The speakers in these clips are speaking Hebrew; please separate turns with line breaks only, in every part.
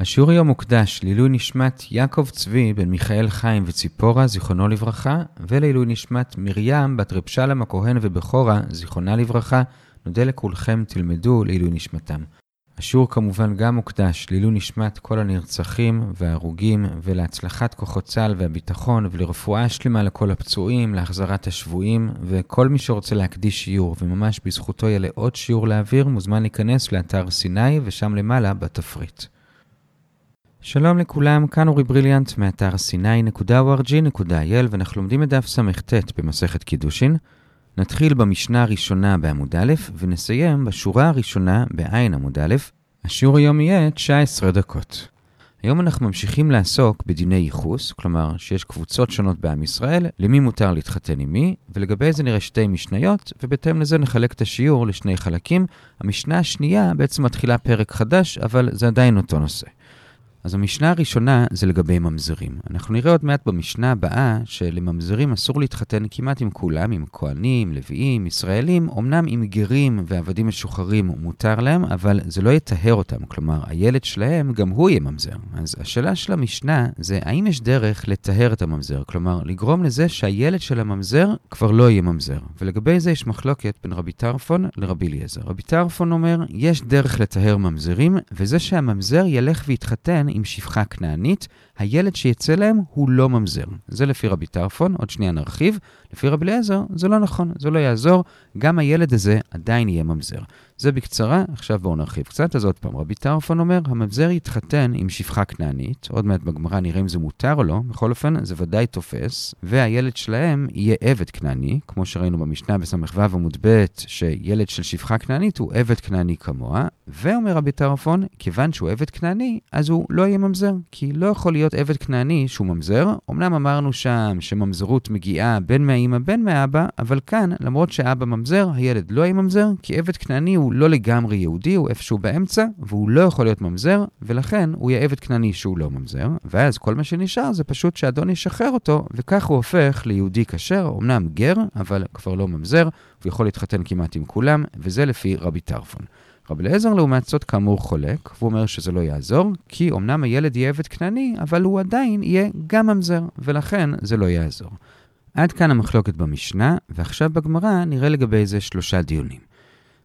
השיעור היום מוקדש לעילוי נשמת יעקב צבי בן מיכאל חיים וציפורה, זיכרונו לברכה, ולעילוי נשמת מרים בת רב שלם הכהן ובכורה, זיכרונה לברכה. נודה לכולכם, תלמדו לעילוי נשמתם. השיעור כמובן גם מוקדש לעילוי נשמת כל הנרצחים וההרוגים ולהצלחת כוחות צה"ל והביטחון ולרפואה שלמה לכל הפצועים, להחזרת השבויים וכל מי שרוצה להקדיש שיעור וממש בזכותו יהיה לעוד שיעור להעביר מוזמן להיכנס לאתר סיני ושם למעלה בתפריט. שלום לכולם, כאן אורי בריליאנט מאתר סיני.org.il ואנחנו לומדים את דף סט במסכת קידושין. נתחיל במשנה הראשונה בעמוד א' ונסיים בשורה הראשונה בעין עמוד א'. השיעור היום יהיה 19 דקות. היום אנחנו ממשיכים לעסוק בדיני ייחוס, כלומר שיש קבוצות שונות בעם ישראל, למי מותר להתחתן עם מי, ולגבי זה נראה שתי משניות, ובהתאם לזה נחלק את השיעור לשני חלקים. המשנה השנייה בעצם מתחילה פרק חדש, אבל זה עדיין אותו נושא. אז המשנה הראשונה זה לגבי ממזרים. אנחנו נראה עוד מעט במשנה הבאה שלממזרים אסור להתחתן כמעט עם כולם, עם כהנים, לוויים, ישראלים, אמנם עם גרים ועבדים משוחררים מותר להם, אבל זה לא יטהר אותם, כלומר, הילד שלהם גם הוא יהיה ממזר. אז השאלה של המשנה זה האם יש דרך לטהר את הממזר, כלומר, לגרום לזה שהילד של הממזר כבר לא יהיה ממזר. ולגבי זה יש מחלוקת בין רבי טרפון לרבי אליעזר. רבי טרפון אומר, יש דרך לטהר ממזרים, וזה שהממזר ילך ויתחתן עם שפחה כנענית, הילד שיצא להם הוא לא ממזר. זה לפי רבי טרפון, עוד שנייה נרחיב. לפי רבי אליעזר, זה לא נכון, זה לא יעזור, גם הילד הזה עדיין יהיה ממזר. זה בקצרה, עכשיו בואו נרחיב קצת. אז עוד פעם, רבי טרפון אומר, הממזר יתחתן עם שפחה כנענית, עוד מעט בגמרא נראה אם זה מותר או לא, בכל אופן זה ודאי תופס, והילד שלהם יהיה עבד כנעני, כמו שראינו במשנה בס"ו עמוד ב', שילד של שפחה כנענית הוא עבד כנעני כמוה, ואומר רבי טרפון, כיוון שהוא עבד כנעני, אז הוא לא יהיה ממזר, כי לא יכול להיות עבד כנעני שהוא ממזר. אמנם אמרנו שם שממזרות מגיעה בין מהאימא בין מהאבא, אבל כאן, למרות שאבא ממזר, הילד לא יהיה ממזר, כי עבד כנעני הוא לא לגמרי יהודי, הוא איפשהו באמצע, והוא לא יכול להיות ממזר, ולכן הוא יהיה עבד כנעני שהוא לא ממזר, ואז כל מה שנשאר זה פשוט שאדון ישחרר אותו, וכך הוא הופך ליהודי כשר, אמנם גר, אבל כבר לא ממזר, הוא יכול להתחתן כמעט עם כולם, וזה לפי רבי טרפון. רבי אליעזר לעומת זאת כאמור חולק, והוא אומר שזה לא יעזור, כי אמנם הילד יהיה עבד כנעני, אבל הוא עדיין יהיה גם ממזר, ולכן זה לא יעזור. עד כאן המחלוקת במשנה, ועכשיו בגמרא נראה לגבי זה שלושה דיונים.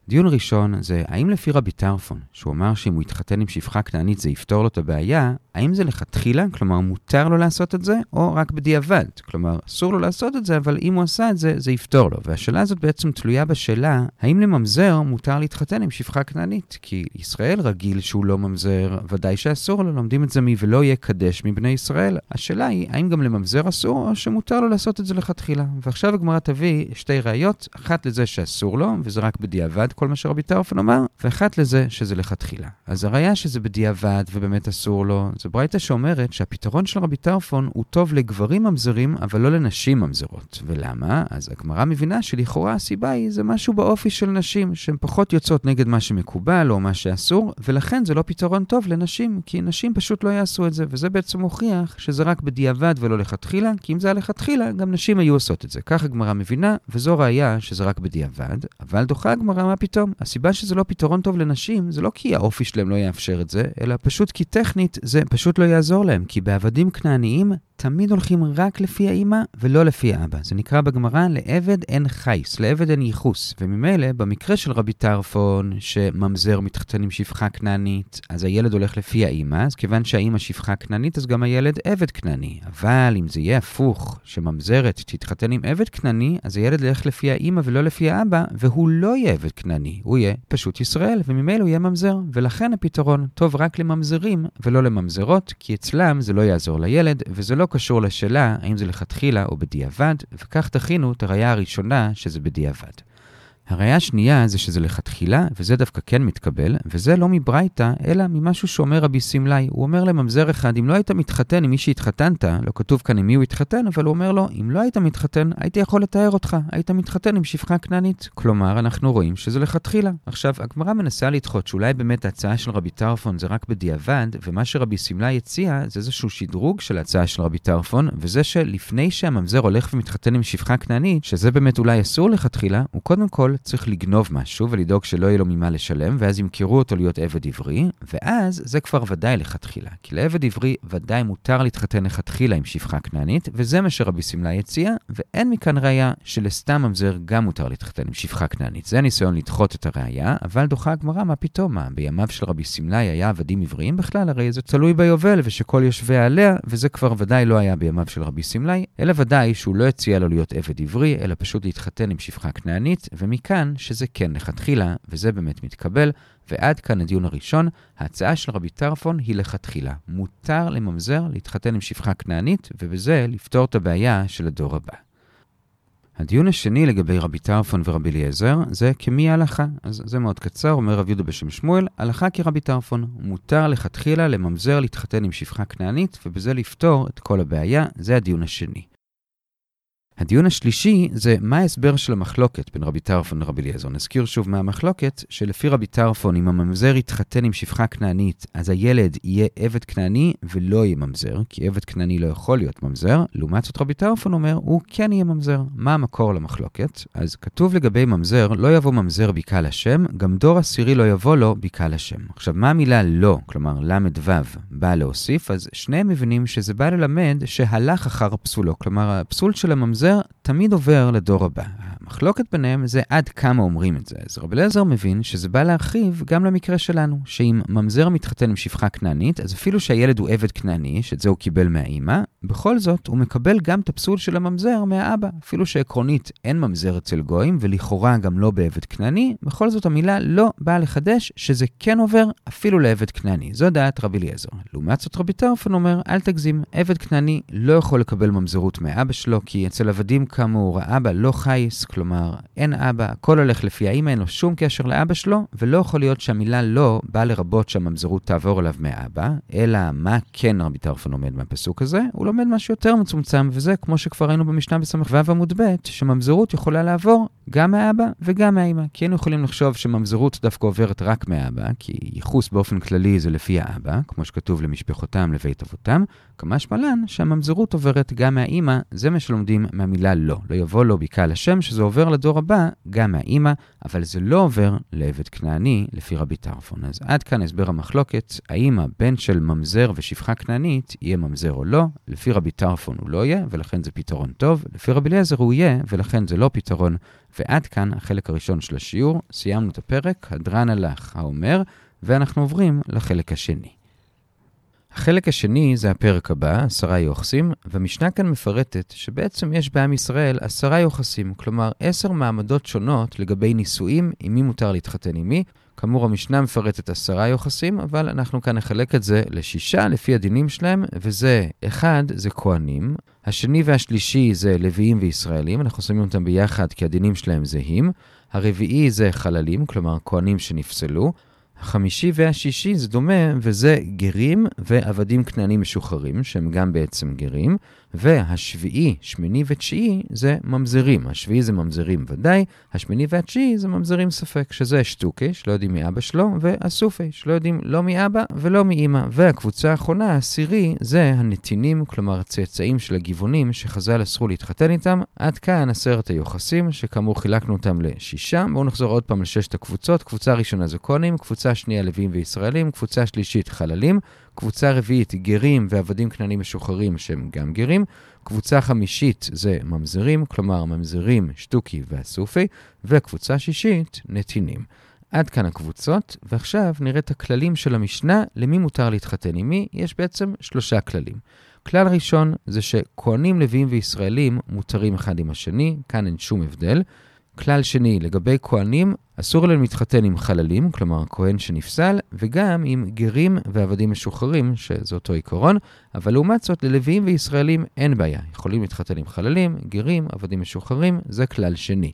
דיון ראשון זה האם לפי רבי טרפון, שהוא אמר שאם הוא יתחתן עם שפחה כנענית זה יפתור לו את הבעיה, האם זה לכתחילה, כלומר מותר לו לעשות את זה, או רק בדיעבד? כלומר, אסור לו לעשות את זה, אבל אם הוא עשה את זה, זה יפתור לו. והשאלה הזאת בעצם תלויה בשאלה, האם לממזר מותר להתחתן עם שפחה כנענית? כי ישראל רגיל שהוא לא ממזר, ודאי שאסור לו, לומדים את זה מי ולא יקדש מבני ישראל. השאלה היא, האם גם לממזר אסור, או שמותר לו לעשות את זה לכתחילה? ועכשיו הגמרא תביא שתי ראיות, אחת לזה שאסור לו, וזה רק בדיעבד, כל מה שרבי טרפון אמר, ואחת לזה שזה לכתחילה. אז הראיה שזה בדיעבד ובאמת אסור לו, זו ברייתא שאומרת שהפתרון של רבי טרפון הוא טוב לגברים ממזרים, אבל לא לנשים ממזרות. ולמה? אז הגמרא מבינה שלכאורה הסיבה היא זה משהו באופי של נשים, שהן פחות יוצאות נגד מה שמקובל או מה שאסור, ולכן זה לא פתרון טוב לנשים, כי נשים פשוט לא יעשו את זה, וזה בעצם מוכיח שזה רק בדיעבד ולא לכתחילה, כי אם זה היה לכתחילה, גם נשים היו עושות את זה. כך הגמרא מבינה, וזו ראיה שזה רק בדיעבד, אבל דוחה הגמרא מה פתאום. הסיבה שזה לא פתרון טוב לנשים, זה לא כי האופי שלהם לא יאפשר את זה, אלא פשוט כי טכנית זה פשוט לא יעזור להם, כי בעבדים כנעניים תמיד הולכים רק לפי האימא ולא לפי האבא. זה נקרא בגמרא לעבד אין חייס, לעבד אין ייחוס. וממילא, במקרה של רבי טרפון, שממזר מתחתן עם שפחה כנענית, אז הילד הולך לפי האימא, אז כיוון שהאימא שפחה כנענית, אז גם הילד עבד כנעני. אבל אם זה יהיה הפוך, שממזרת תתחתן עם עבד כנעני, אז הילד ילך לפי האימא ולא לפי האבא, והוא לא יהיה עבד כנעני, הוא יהיה פשוט ישראל, וממילא הוא יהיה ממזר. ולכן הפתרון טוב רק לממזרים ולא לממזרות, כי אצלם זה לא יעזור לילד, וזה לא קשור לשאלה האם זה לכתחילה או בדיעבד, וכך תכינו את הראייה הראשונה שזה בדיעבד. הראייה השנייה זה שזה לכתחילה, וזה דווקא כן מתקבל, וזה לא מברייתא, אלא ממשהו שאומר רבי סמלי. הוא אומר לממזר אחד, אם לא היית מתחתן עם מי שהתחתנת, לא כתוב כאן עם מי הוא התחתן, אבל הוא אומר לו, אם לא היית מתחתן, הייתי יכול לתאר אותך, היית מתחתן עם שפחה כנענית. כלומר, אנחנו רואים שזה לכתחילה. עכשיו, הגמרא מנסה לדחות שאולי באמת ההצעה של רבי טרפון זה רק בדיעבד, ומה שרבי סמלי הציע זה איזשהו שדרוג של ההצעה של רבי טרפון, וזה שלפני שהממזר הולך ומתחתן עם שפחה כנענית, שזה באמת אולי אסור לכתחילה, הוא קודם כל הכל צריך לגנוב משהו ולדאוג שלא יהיה לו ממה לשלם, ואז ימכרו אותו להיות עבד עברי, ואז זה כבר ודאי לכתחילה. כי לעבד עברי ודאי מותר להתחתן לכתחילה עם שפחה כנענית, וזה מה שרבי סמלי הציע, ואין מכאן ראיה שלסתם ממזר גם מותר להתחתן עם שפחה כנענית. זה הניסיון לדחות את הראייה, אבל דוחה הגמרא, מה פתאום? מה, בימיו של רבי סמלי היה עבדים עבריים בכלל? הרי זה תלוי ביובל ושכל יושביה עליה, וזה כבר ודאי לא היה בימיו של רבי סמלי, אלא ודאי שהוא לא הציע לו להיות עבד עברי, אלא פשוט להתחתן עם שפחה כנענית, ומכאן שזה כן לכתחילה, וזה באמת מתקבל. ועד כאן הדיון הראשון, ההצעה של רבי טרפון היא לכתחילה. מותר לממזר להתחתן עם שפחה כנענית, ובזה לפתור את הבעיה של הדור הבא. הדיון השני לגבי רבי טרפון ורבי אליעזר זה כמי ההלכה. אז זה מאוד קצר, אומר רב יהודה בשם שמואל, הלכה כרבי טרפון. מותר לכתחילה לממזר להתחתן עם שפחה כנענית, ובזה לפתור את כל הבעיה, זה הדיון השני. הדיון השלישי זה מה ההסבר של המחלוקת בין רבי טרפון לרבי אליעזר. נזכיר שוב מה המחלוקת, שלפי רבי טרפון, אם הממזר יתחתן עם שפחה כנענית, אז הילד יהיה עבד כנעני ולא יהיה ממזר, כי עבד כנעני לא יכול להיות ממזר. לעומת זאת רבי טרפון אומר, הוא כן יהיה ממזר. מה המקור למחלוקת? אז כתוב לגבי ממזר, לא יבוא ממזר בקהל השם, גם דור עשירי לא יבוא לו בקהל השם. עכשיו, מה המילה לא, כלומר ל"ו, באה להוסיף? אז שניהם מבינים שזה בא ללמד שהלך אחר פסולו, כלומר הפסול של הממזר החוזר תמיד עובר לדור הבא. המחלוקת ביניהם זה עד כמה אומרים את זה. אז רבי אליעזר מבין שזה בא להרחיב גם למקרה שלנו, שאם ממזר מתחתן עם שפחה כנענית, אז אפילו שהילד הוא עבד כנעני, שאת זה הוא קיבל מהאימא, בכל זאת הוא מקבל גם את הפסול של הממזר מהאבא. אפילו שעקרונית אין ממזר אצל גויים, ולכאורה גם לא בעבד כנעני, בכל זאת המילה לא באה לחדש שזה כן עובר אפילו לעבד כנעני. זו דעת רבי אליעזר. לעומת זאת רבי טרפון אומר, אל תגזים, עבד כנעני לא יכול לקבל ממזרות מאבא שלו, כי אצל עבדים כאמור, האבא לא חייס, כלומר, אין אבא, הכל הולך לפי האמא, אין לו שום קשר לאבא שלו, ולא יכול להיות שהמילה לא באה לרבות שהממזרות תעבור אליו מאבא, אלא מה כן רבי טרפון לומד מהפסוק הזה? הוא לומד משהו יותר מצומצם, וזה כמו שכבר ראינו במשנה בס"ו עמוד ב', שממזרות יכולה לעבור גם מהאבא וגם מהאמא. כי היינו יכולים לחשוב שממזרות דווקא עוברת רק מהאבא, כי ייחוס באופן כללי זה לפי האבא, כמו שכתוב למשפחותם לבית אבותם, כמשמע לן שהממזרות עוברת גם מהאימא, זה מה שלומדים מהמילה לא. לא יבוא לו בקהל השם, שזה עובר לדור הבא גם מהאימא, אבל זה לא עובר לעבד כנעני לפי רבי טרפון. אז עד כאן הסבר המחלוקת, האם הבן של ממזר ושפחה כנענית יהיה ממזר או לא, לפי רבי טרפון הוא לא יהיה, ולכן זה פתרון טוב, לפי רבי אליעזר הוא יהיה, ולכן זה לא פתרון. ועד כאן החלק הראשון של השיעור, סיימנו את הפרק, הדרן הלך האומר, ואנחנו עוברים לחלק השני. החלק השני זה הפרק הבא, עשרה יוחסים, והמשנה כאן מפרטת שבעצם יש בעם ישראל עשרה יוחסים, כלומר עשר מעמדות שונות לגבי נישואים, עם מי מותר להתחתן עם מי. כאמור, המשנה מפרטת עשרה יוחסים, אבל אנחנו כאן נחלק את זה לשישה לפי הדינים שלהם, וזה, אחד, זה כהנים, השני והשלישי זה לוויים וישראלים, אנחנו שמים אותם ביחד כי הדינים שלהם זהים, הרביעי זה חללים, כלומר כהנים שנפסלו, החמישי והשישי זה דומה, וזה גרים ועבדים כנענים משוחררים, שהם גם בעצם גרים, והשביעי, שמיני ותשיעי זה ממזרים. השביעי זה ממזרים ודאי, השמיני והתשיעי זה ממזרים ספק, שזה שטוקי, שלא יודעים מאבא שלו, ואסופי, שלא יודעים לא מאבא ולא מאימא. והקבוצה האחרונה, העשירי, זה הנתינים, כלומר הצאצאים של הגבעונים שחז"ל אסרו להתחתן איתם. עד כאן עשרת היוחסים, שכאמור חילקנו אותם לשישה. בואו נחזור עוד פעם לששת הקבוצות. קבוצה ראשונה זה קונים, קבוצה שנייה לוויים וישראלים, קבוצה שלישית חללים. קבוצה רביעית, גרים ועבדים כנענים משוחררים שהם גם גרים. קבוצה חמישית זה ממזרים, כלומר ממזרים, שטוקי ואסופי. וקבוצה שישית, נתינים. עד כאן הקבוצות, ועכשיו נראה את הכללים של המשנה, למי מותר להתחתן עם מי. יש בעצם שלושה כללים. כלל ראשון זה שכהנים, לוויים וישראלים מותרים אחד עם השני, כאן אין שום הבדל. כלל שני, לגבי כהנים, אסור להם להתחתן עם חללים, כלומר כהן שנפסל, וגם עם גרים ועבדים משוחררים, שזה אותו עיקרון, אבל לעומת זאת ללוויים וישראלים אין בעיה. יכולים להתחתן עם חללים, גרים, עבדים משוחררים, זה כלל שני.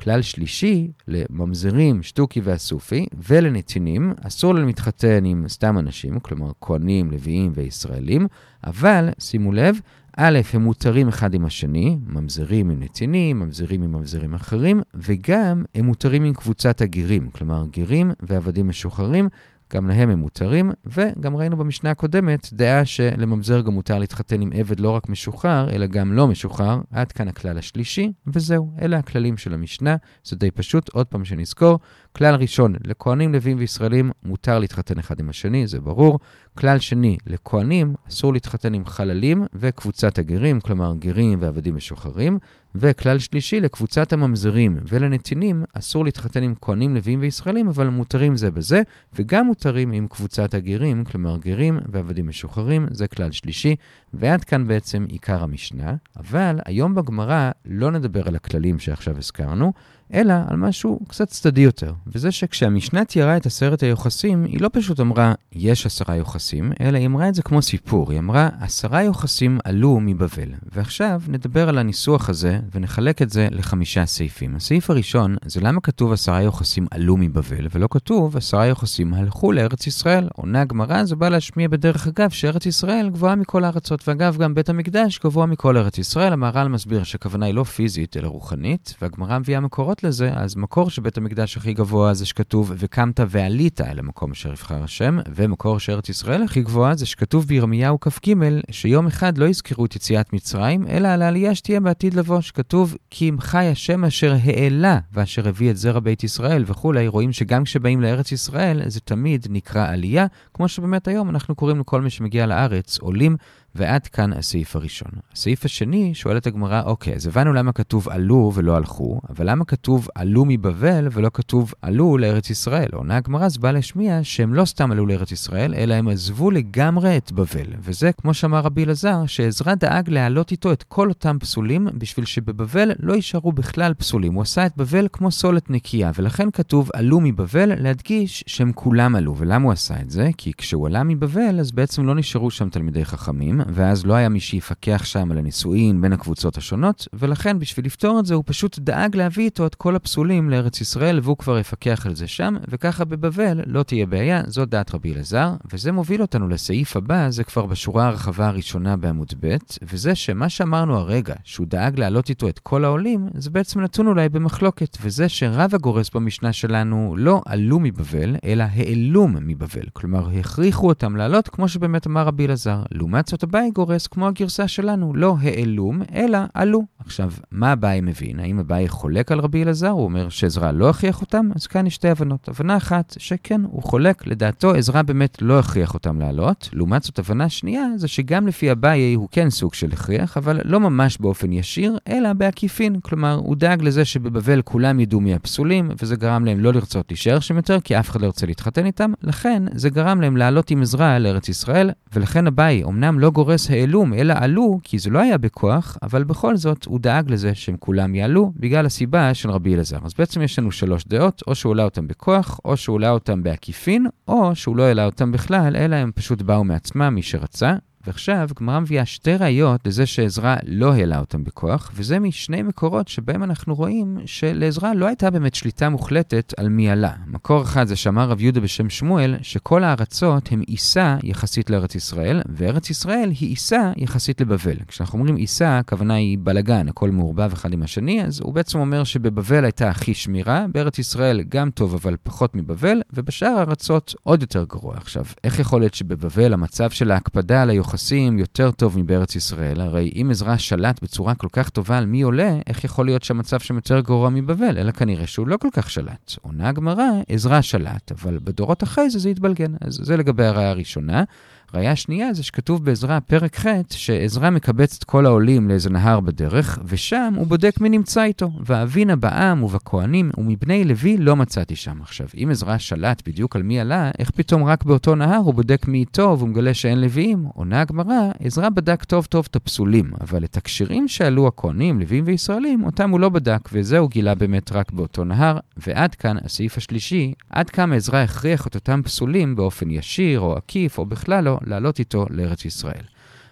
כלל שלישי, לממזרים, שטוקי ואסופי, ולנתינים, אסור להם להתחתן עם סתם אנשים, כלומר כהנים, לוויים וישראלים, אבל, שימו לב, א', הם מותרים אחד עם השני, ממזרים עם נתינים, ממזרים עם ממזרים אחרים, וגם הם מותרים עם קבוצת הגרים, כלומר גרים ועבדים משוחררים. גם להם הם מותרים, וגם ראינו במשנה הקודמת דעה שלממזר גם מותר להתחתן עם עבד לא רק משוחרר, אלא גם לא משוחרר. עד כאן הכלל השלישי, וזהו, אלה הכללים של המשנה, זה די פשוט, עוד פעם שנזכור. כלל ראשון, לכהנים, לווים וישראלים מותר להתחתן אחד עם השני, זה ברור. כלל שני, לכהנים אסור להתחתן עם חללים וקבוצת הגרים, כלומר גרים ועבדים משוחררים. וכלל שלישי, לקבוצת הממזרים ולנתינים אסור להתחתן עם כהנים, לווים וישראלים, אבל מותרים זה בזה, וגם מותרים עם קבוצת הגרים, כלומר גרים ועבדים משוחררים, זה כלל שלישי. ועד כאן בעצם עיקר המשנה. אבל היום בגמרא לא נדבר על הכללים שעכשיו הזכרנו, אלא על משהו קצת צדדי יותר. וזה שכשהמשנה תיארה את עשרת היוחסים, היא לא פשוט אמרה, יש עשרה יוחסים, אלא היא אמרה את זה כמו סיפור. היא אמרה, עשרה יוחסים עלו מבבל. ועכשיו נדבר על הניסוח הזה, ונחלק את זה לחמישה סעיפים. הסעיף הראשון זה למה כתוב עשרה יוחסים עלו מבבל, ולא כתוב עשרה יוחסים הלכו לארץ ישראל. עונה הגמרא, זה בא להשמיע בדרך אגב שארץ ישראל גבוהה מכל הארצות, ואגב, גם בית המקדש גבוה מכל ארץ ישראל. המהר"ל מסביר שהכוונה היא לא פיזית, אלא רוחנית, והגמרא מביאה מקורות לזה, אז מקור שבית המקדש הכי גבוה זה שכתוב, וקמת ועלית אל המקום אשר יבחר השם, ומקור שארץ ישראל הכי גבוהה זה שכתוב בירמיהו כ"ג, שיום אחד לא יזכרו את יציאת מצרים, אלא על העלייה שתהיה בעתיד לבוא, שכתוב, כי אם חי השם אשר העלה, ואשר הביא את זרע בית ישראל וכולי, רואים שגם כשבאים לארץ ישראל, זה תמיד נקרא עלייה, כמו שבאמת היום אנחנו קוראים לכל מי שמגיע לארץ עולים. ועד כאן הסעיף הראשון. הסעיף השני שואל את הגמרא, אוקיי, אז הבנו למה כתוב עלו ולא הלכו, אבל למה כתוב עלו מבבל ולא כתוב עלו לארץ ישראל? עונה הגמרא, זה בא להשמיע שהם לא סתם עלו לארץ ישראל, אלא הם עזבו לגמרי את בבל. וזה, כמו שאמר רבי אלעזר, שעזרא דאג להעלות איתו את כל אותם פסולים, בשביל שבבבל לא יישארו בכלל פסולים. הוא עשה את בבל כמו סולת נקייה, ולכן כתוב עלו מבבל, להדגיש שהם כולם עלו. ולמה הוא עשה את זה? כי כשהוא עלה מבבל, אז בעצם לא נשארו שם תלמידי חכמים. ואז לא היה מי שיפקח שם על הנישואין בין הקבוצות השונות, ולכן בשביל לפתור את זה הוא פשוט דאג להביא איתו את כל הפסולים לארץ ישראל, והוא כבר יפקח על זה שם, וככה בבבל לא תהיה בעיה, זו דעת רבי אלעזר, וזה מוביל אותנו לסעיף הבא, זה כבר בשורה הרחבה הראשונה בעמוד ב', וזה שמה שאמרנו הרגע, שהוא דאג להעלות איתו את כל העולים, זה בעצם נתון אולי במחלוקת, וזה שרבא גורס במשנה שלנו לא עלו מבבל, אלא העלום מבבל. כלומר, הכריחו אותם לעלות, כמו שבאמת אמר רבי אלעזר. לעומת זאת, אביי גורס כמו הגרסה שלנו, לא העלום, אלא עלו. עכשיו, מה אביי מבין? האם אביי חולק על רבי אלעזר? הוא אומר שעזרא לא הכריח אותם? אז כאן יש שתי הבנות. הבנה אחת, שכן, הוא חולק. לדעתו, עזרא באמת לא הכריח אותם לעלות. לעומת זאת, הבנה שנייה, זה שגם לפי אביי הוא כן סוג של הכריח, אבל לא ממש באופן ישיר, אלא בעקיפין. כלומר, הוא דאג לזה שבבבל כולם ידעו מי הפסולים, וזה גרם להם לא לרצות להישאר שם יותר, כי אף אחד לא ירצה להתחתן איתם. לכן, זה גרם להם לעלות עם עזרא לארץ ישראל, ולכן אביי אמנם לא גורס העלום, אלא עלו, כי זה לא היה בכוח, אבל בכל זאת הוא דאג לזה שהם כולם יעלו, בגלל הסיבה של רבי אלעזר. אז בעצם יש לנו שלוש דעות, או שהוא העלה אותם בכוח, או שהוא העלה אותם בעקיפין, או שהוא לא העלה אותם בכלל, אלא הם פשוט באו מעצמם, מי שרצה. ועכשיו, גמרא מביאה שתי ראיות לזה שעזרא לא העלה אותם בכוח, וזה משני מקורות שבהם אנחנו רואים שלעזרא לא הייתה באמת שליטה מוחלטת על מי עלה. מקור אחד זה שאמר רב יהודה בשם שמואל, שכל הארצות הם עיסה יחסית לארץ ישראל, וארץ ישראל היא עיסה יחסית לבבל. כשאנחנו אומרים עיסה, הכוונה היא בלגן, הכל מעורבב אחד עם השני, אז הוא בעצם אומר שבבבל הייתה הכי שמירה, בארץ ישראל גם טוב אבל פחות מבבל, ובשאר הארצות עוד יותר גרוע. עכשיו, איך יכול להיות שבבבל המצב של ההקפדה על היוחסים יוחסים יותר טוב מבארץ ישראל, הרי אם עזרא שלט בצורה כל כך טובה על מי עולה, איך יכול להיות שהמצב שם יותר גרוע מבבל? אלא כנראה שהוא לא כל כך שלט. עונה הגמרא, עזרא שלט, אבל בדורות אחרי זה זה התבלגן. אז זה לגבי הראיה הראשונה. ראיה שנייה זה שכתוב בעזרא פרק ח' שעזרא מקבץ את כל העולים לאיזה נהר בדרך, ושם הוא בודק מי נמצא איתו. ואבינה בעם ובכהנים ומבני לוי לא מצאתי שם. עכשיו, אם עזרא שלט בדיוק על מי עלה, איך פתאום רק באותו נהר הוא בודק מי איתו והוא מגלה שאין לוויים? עונה הגמרא, עזרא בדק טוב טוב את הפסולים, אבל את הכשירים שעלו הכהנים, לוויים וישראלים, אותם הוא לא בדק, וזה הוא גילה באמת רק באותו נהר. ועד כאן הסעיף השלישי, עד כמה עזרא הכריח את אותם פסולים באופן ישיר או עקיף או בכלל לא, לעלות איתו לארץ ישראל.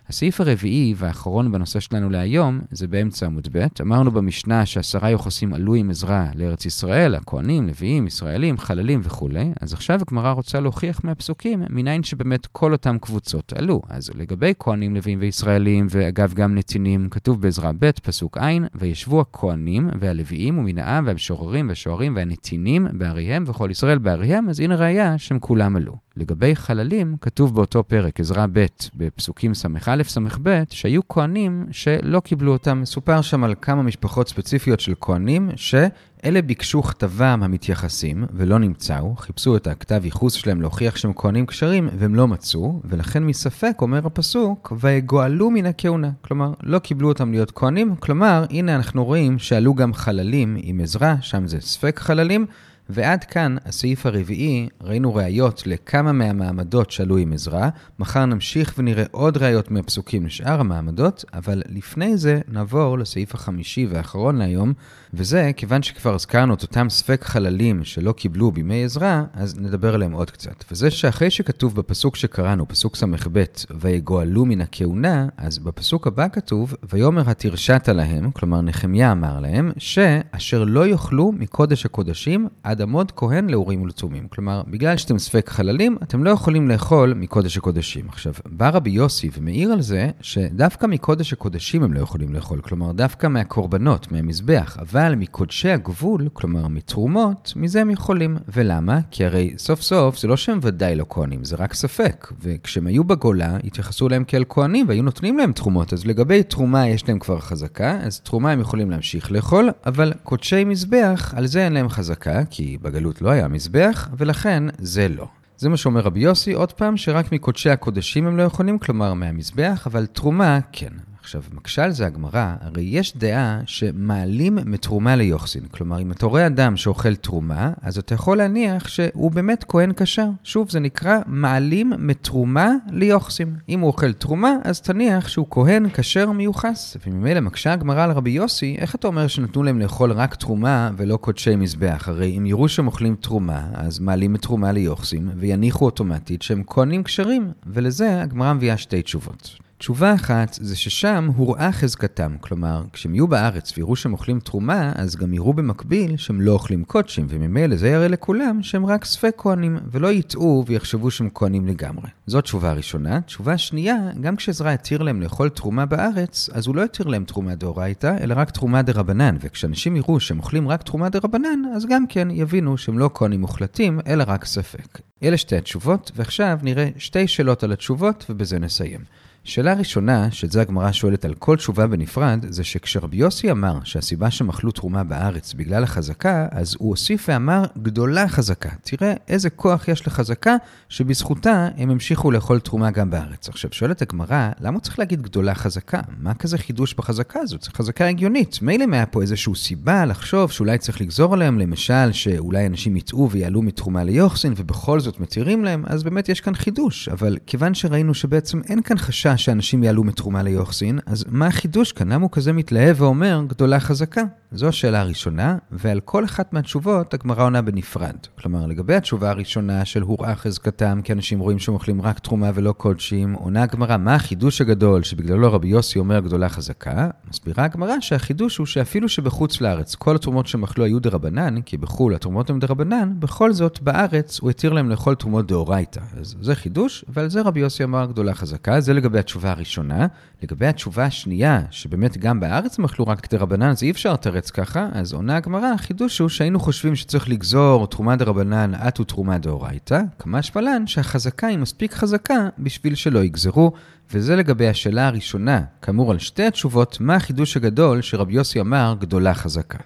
הסעיף הרביעי והאחרון בנושא שלנו להיום זה באמצע עמוד ב'. אמרנו במשנה שעשרה יוחסים עלו עם עזרא לארץ ישראל, הכהנים, לוויים, ישראלים, חללים וכולי. אז עכשיו הגמרא רוצה להוכיח מהפסוקים מניין שבאמת כל אותם קבוצות עלו. אז לגבי כהנים, לוויים וישראלים, ואגב גם נתינים, כתוב בעזרא ב', פסוק ע', וישבו הכהנים והלוויים ומן העם והמשוררים והשוערים והנתינים בעריהם וכל ישראל בעריהם, אז הנה ראיה שהם כולם עלו. לגבי חללים, כתוב באותו פרק, עזרא ב', בפסוקים ס"א ס"ב, שהיו כהנים שלא קיבלו אותם. מסופר שם על כמה משפחות ספציפיות של כהנים, שאלה ביקשו כתבם המתייחסים, ולא נמצאו, חיפשו את הכתב ייחוס שלהם להוכיח שהם כהנים כשרים, והם לא מצאו, ולכן מספק, אומר הפסוק, ויגואלו מן הכהונה. כלומר, לא קיבלו אותם להיות כהנים, כלומר, הנה אנחנו רואים שעלו גם חללים עם עזרא, שם זה ספק חללים, ועד כאן הסעיף הרביעי, ראינו ראיות לכמה מהמעמדות שעלו עם עזרא, מחר נמשיך ונראה עוד ראיות מהפסוקים לשאר המעמדות, אבל לפני זה נעבור לסעיף החמישי והאחרון להיום, וזה כיוון שכבר הזכרנו את אותם ספק חללים שלא קיבלו בימי עזרא, אז נדבר עליהם עוד קצת. וזה שאחרי שכתוב בפסוק שקראנו, פסוק ס"ב, ויגואלו מן הכהונה, אז בפסוק הבא כתוב, ויאמר התרשת להם, כלומר נחמיה אמר להם, שאשר לא יאכלו מקודש הקודשים עד עמוד כהן לאורים ולתומים. כלומר, בגלל שאתם ספק חללים, אתם לא יכולים לאכול מקודש הקודשים. עכשיו, בא רבי יוסי ומעיר על זה, שדווקא מקודש הקודשים הם לא יכולים לאכול, כלומר, דווקא מהקורבנות, מהמזבח, אבל מקודשי הגבול, כלומר מתרומות, מזה הם יכולים. ולמה? כי הרי סוף סוף זה לא שהם ודאי לא כהנים, זה רק ספק. וכשהם היו בגולה, התייחסו אליהם כאל כהנים והיו נותנים להם תרומות. אז לגבי תרומה יש להם כבר חזקה, אז תרומה הם יכולים להמשיך לאכול, אבל קודשי מזבח, על זה אין להם חזקה, כי בגלות לא היה מזבח, ולכן זה לא. זה מה שאומר רבי יוסי, עוד פעם, שרק מקודשי הקודשים הם לא יכולים, כלומר מהמזבח, אבל תרומה כן. עכשיו, מקשה על זה הגמרא, הרי יש דעה שמעלים מתרומה ליוחסין. כלומר, אם אתה רואה אדם שאוכל תרומה, אז אתה יכול להניח שהוא באמת כהן כשר. שוב, זה נקרא מעלים מתרומה ליוחסין. אם הוא אוכל תרומה, אז תניח שהוא כהן כשר מיוחס. וממילא מקשה הגמרא על רבי יוסי, איך אתה אומר שנתנו להם לאכול רק תרומה ולא קודשי מזבח? הרי אם יראו שהם אוכלים תרומה, אז מעלים מתרומה ליוחסין, ויניחו אוטומטית שהם כהנים כשרים. ולזה הגמרא מביאה שתי תשובות. תשובה אחת זה ששם הוראה חזקתם, כלומר, כשהם יהיו בארץ ויראו שהם אוכלים תרומה, אז גם יראו במקביל שהם לא אוכלים קודשים, וממילא זה יראה לכולם שהם רק ספק כהנים, ולא יטעו ויחשבו שהם כהנים לגמרי. זאת תשובה ראשונה. תשובה שנייה, גם כשעזרא התיר להם לאכול תרומה בארץ, אז הוא לא התיר להם תרומה דאורייתא, אלא רק תרומה דרבנן, וכשאנשים יראו שהם אוכלים רק תרומה דרבנן, אז גם כן יבינו שהם לא כהנים מוחלטים, אלא רק ספק. אלה שתי התשובות, ועכשיו נראה שתי שאלות על התשובות, ובזה נסיים. שאלה ראשונה, שאת זה הגמרא שואלת על כל תשובה בנפרד, זה שכשרבי יוסי אמר שהסיבה אכלו תרומה בארץ בגלל החזקה, אז הוא הוסיף ואמר גדולה חזקה. תראה איזה כוח יש לחזקה, שבזכותה הם המשיכו לאכול תרומה גם בארץ. עכשיו, שואלת הגמרא, למה הוא צריך להגיד גדולה חזקה? מה כזה חידוש בחזקה הזאת? זו חזקה הגיונית. מילא אם היה פה איזושהי סיבה לחשוב שאולי צריך לגזור עליהם, למשל, שאולי אנשים יטעו ויעלו מתרומה ליוחסין, ובכל זאת מתירים להם, אז באמת יש כאן חידוש. אבל כיוון שראינו שבעצם אין כאן חשש שאנשים יעלו מתרומה ליוחסין, אז מה החידוש כאן? למה הוא כזה מתלהב ואומר גדולה חזקה? זו השאלה הראשונה, ועל כל אחת מהתשובות הגמרא עונה בנפרד. כלומר, לגבי התשובה הראשונה של הוראה חזקתם, כי אנשים רואים שהם אוכלים רק תרומה ולא קודשים, עונה הגמרא, מה החידוש הגדול שבגללו רבי יוסי אומר גדולה חזקה? מסבירה הגמרא שהחידוש הוא שאפילו שבחוץ לארץ כל התרומות שהם אכלו היו דרבנן, כי בחו"ל התרומות הן דרבנן, בכל זאת בארץ הוא התיר להם לאכול תרומות דאורייתא. אז זה חידוש, ועל זה רבי יוסי אמר גדולה חזקה. זה לגבי התשובה הראשונה. לגבי התשובה השנייה, שבאמת גם בארץ הם אכלו רק דרבנן, אז אי אפשר לתרץ ככה, אז עונה הגמרא, החידוש הוא שהיינו חושבים שצריך לגזור תרומה דרבנן עד ותרומה דאורייתא, כמה שפלן שהחזקה היא מספיק חזקה בשביל שלא יגזרו, וזה לגבי השאלה הראשונה, כאמור על שתי התשובות, מה החידוש הגדול שרבי יוסי אמר גדולה חזקה.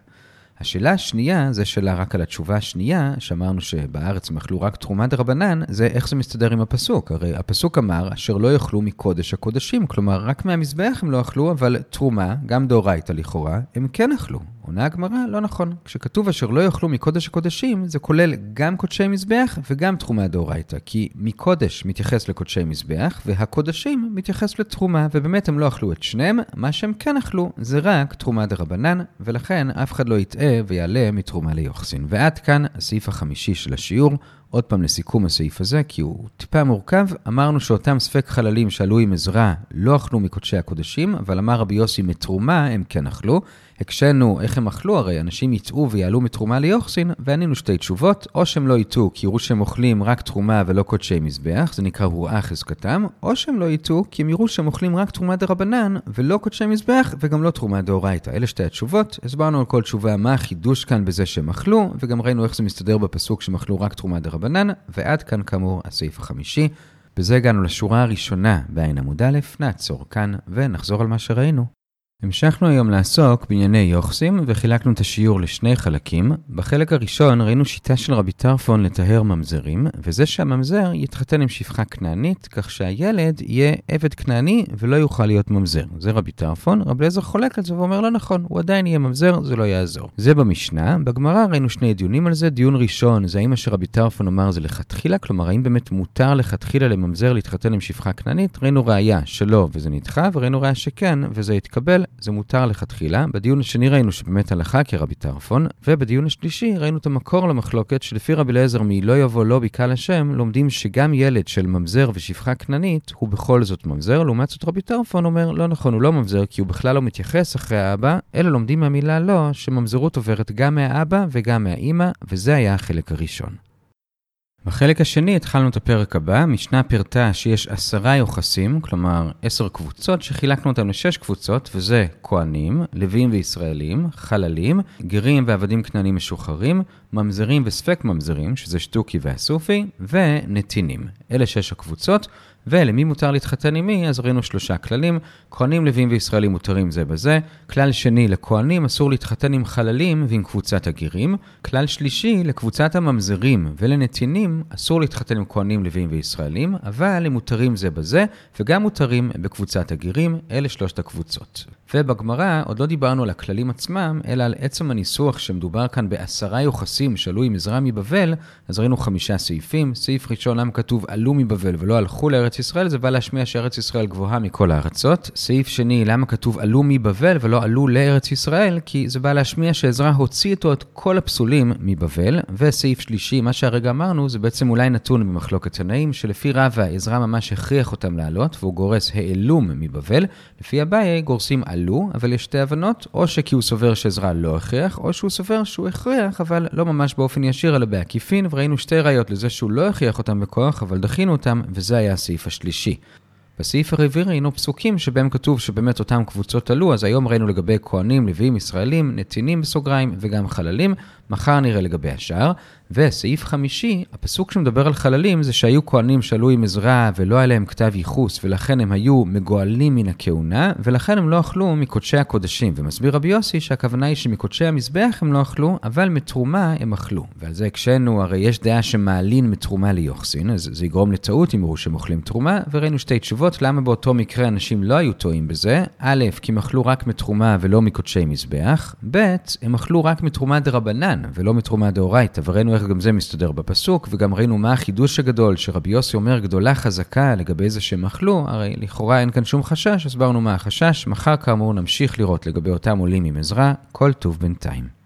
השאלה השנייה, זה שאלה רק על התשובה השנייה, שאמרנו שבארץ הם אכלו רק תרומה דרבנן, זה איך זה מסתדר עם הפסוק. הרי הפסוק אמר, אשר לא יאכלו מקודש הקודשים, כלומר, רק מהמזבח הם לא אכלו, אבל תרומה, גם דאורייתא לכאורה, הם כן אכלו. עונה הגמרא, לא נכון. כשכתוב אשר לא יאכלו מקודש הקודשים, זה כולל גם קודשי מזבח וגם תרומה דאורייתא. כי מקודש מתייחס לקודשי מזבח, והקודשים מתייחס לתרומה, ובאמת הם לא אכלו את שניהם, מה שהם כן אכלו זה רק תרומה דרבנן, ולכן אף אחד לא יטעה ויעלה מתרומה ליוחסין. ועד כאן הסעיף החמישי של השיעור. עוד פעם לסיכום הסעיף הזה, כי הוא טיפה מורכב, אמרנו שאותם ספק חללים שעלו עם עזרה לא אכלו מקודשי הקודשים, אבל אמר רבי יוסי מתרומה הם כן אכלו. הקשינו איך הם אכלו, הרי אנשים יטעו ויעלו מתרומה ליוחסין, וענינו שתי תשובות, או שהם לא יטעו כי יראו שהם אוכלים רק תרומה ולא קודשי מזבח, זה נקרא הוראה חזקתם, או שהם לא יטעו כי הם יראו שהם אוכלים רק תרומה דרבנן ולא קודשי מזבח וגם לא תרומה דאורייתא. אלה שתי התשובות, הסברנו על כל תשובה מה החידוש כאן בזה שהם אכלו, וגם ראינו איך זה מסתדר בפסוק שהם אכלו רק תרומה דרבנן. דרבנן, ועד כאן כאמור הסעיף החמישי. בזה הגענו לשורה הראשונה בעין עמוד א', נעצור כאן ונחזור על מה שראינו. המשכנו היום לעסוק בענייני יוחסים וחילקנו את השיעור לשני חלקים. בחלק הראשון ראינו שיטה של רבי טרפון לטהר ממזרים, וזה שהממזר יתחתן עם שפחה כנענית, כך שהילד יהיה עבד כנעני ולא יוכל להיות ממזר. זה רבי טרפון, רבי אליעזר חולק על זה ואומר לא נכון, הוא עדיין יהיה ממזר, זה לא יעזור. זה במשנה, בגמרא ראינו שני דיונים על זה. דיון ראשון זה האם מה שרבי טרפון אמר זה לכתחילה, כלומר האם באמת מותר לכתחילה לממזר להתחתן עם שפחה כנענית? ראינו ראייה שלא וזה נדחה, וראינו ראייה שכן וזה התקבל. זה מותר לכתחילה. בדיון השני ראינו שבאמת הלכה כרבי טרפון, ובדיון השלישי ראינו את המקור למחלוקת שלפי רבי אליעזר מ"לא יבוא לא בקהל השם", לומדים שגם ילד של ממזר ושפחה כננית הוא בכל זאת ממזר, לעומת זאת רבי טרפון אומר לא נכון, הוא לא ממזר כי הוא בכלל לא מתייחס אחרי האבא, אלא לומדים מהמילה לא, שממזרות עוברת גם מהאבא וגם מהאימא, וזה היה החלק הראשון. בחלק השני התחלנו את הפרק הבא, משנה פירטה שיש עשרה יוחסים, כלומר עשר קבוצות שחילקנו אותם לשש קבוצות, וזה כהנים, לוויים וישראלים, חללים, גרים ועבדים כנענים משוחררים, ממזרים וספק ממזרים, שזה שטוקי והסופי, ונתינים. אלה שש הקבוצות. ולמי מותר להתחתן עם מי, אז ראינו שלושה כללים. כהנים, לווים וישראלים מותרים זה בזה. כלל שני, לכהנים אסור להתחתן עם חללים ועם קבוצת הגירים. כלל שלישי, לקבוצת הממזרים ולנתינים אסור להתחתן עם כהנים, לווים וישראלים, אבל הם מותרים זה בזה, וגם מותרים בקבוצת הגירים. אלה שלושת הקבוצות. ובגמרא עוד לא דיברנו על הכללים עצמם, אלא על עצם הניסוח שמדובר כאן בעשרה יוחסים שעלו עם עזרא מבבל, אז ראינו חמישה סעיפים. סעיף ראשון, למה כתוב עלו מבבל ולא הלכו לארץ ישראל, זה בא להשמיע שארץ ישראל גבוהה מכל הארצות. סעיף שני, למה כתוב עלו מבבל ולא עלו לארץ ישראל, כי זה בא להשמיע שעזרא הוציא איתו את כל הפסולים מבבל. וסעיף שלישי, מה שהרגע אמרנו, זה בעצם אולי נתון במחלוקת תנאים, שלפי רבא עזרא ממש הכריח אותם לעלות, והוא גורס העלום מבבל. לפי אביי גורסים. עלו, אבל יש שתי הבנות, או שכי הוא סובר שעזרא לא הכריח, או שהוא סובר שהוא הכריח, אבל לא ממש באופן ישיר, אלא בעקיפין, וראינו שתי ראיות לזה שהוא לא הכריח אותם בכוח, אבל דחינו אותם, וזה היה הסעיף השלישי. בסעיף הרביעי ראינו פסוקים שבהם כתוב שבאמת אותם קבוצות עלו, אז היום ראינו לגבי כהנים, לוויים, ישראלים, נתינים בסוגריים וגם חללים, מחר נראה לגבי השאר. וסעיף חמישי, הפסוק שמדבר על חללים זה שהיו כהנים שעלו עם עזרא ולא היה להם כתב ייחוס ולכן הם היו מגואלים מן הכהונה ולכן הם לא אכלו מקודשי הקודשים. ומסביר רבי יוסי שהכוונה היא שמקודשי המזבח הם לא אכלו, אבל מתרומה הם אכלו. ועל זה הקשינו, הרי יש דעה שמעלין מתרומה ליוחסין, אז זה יגרום לטעות אם יראו שהם אוכלים תרומה, וראינו שתי תשובות למה באותו מקרה אנשים לא היו טועים בזה. א', כי הם אכלו רק מתרומה ולא מקודשי מזבח, ב', הם אכלו רק מתרומה דרבנן ולא מתרומה דאורייתא, וראינו איך גם זה מסתדר בפסוק, וגם ראינו מה החידוש הגדול, שרבי יוסי אומר גדולה חזקה לגבי זה שהם אכלו, הרי לכאורה אין כאן שום חשש, הסברנו מה החשש, מחר כאמור נמשיך לראות לגבי אותם עולים עם עזרה, כל טוב בינתיים.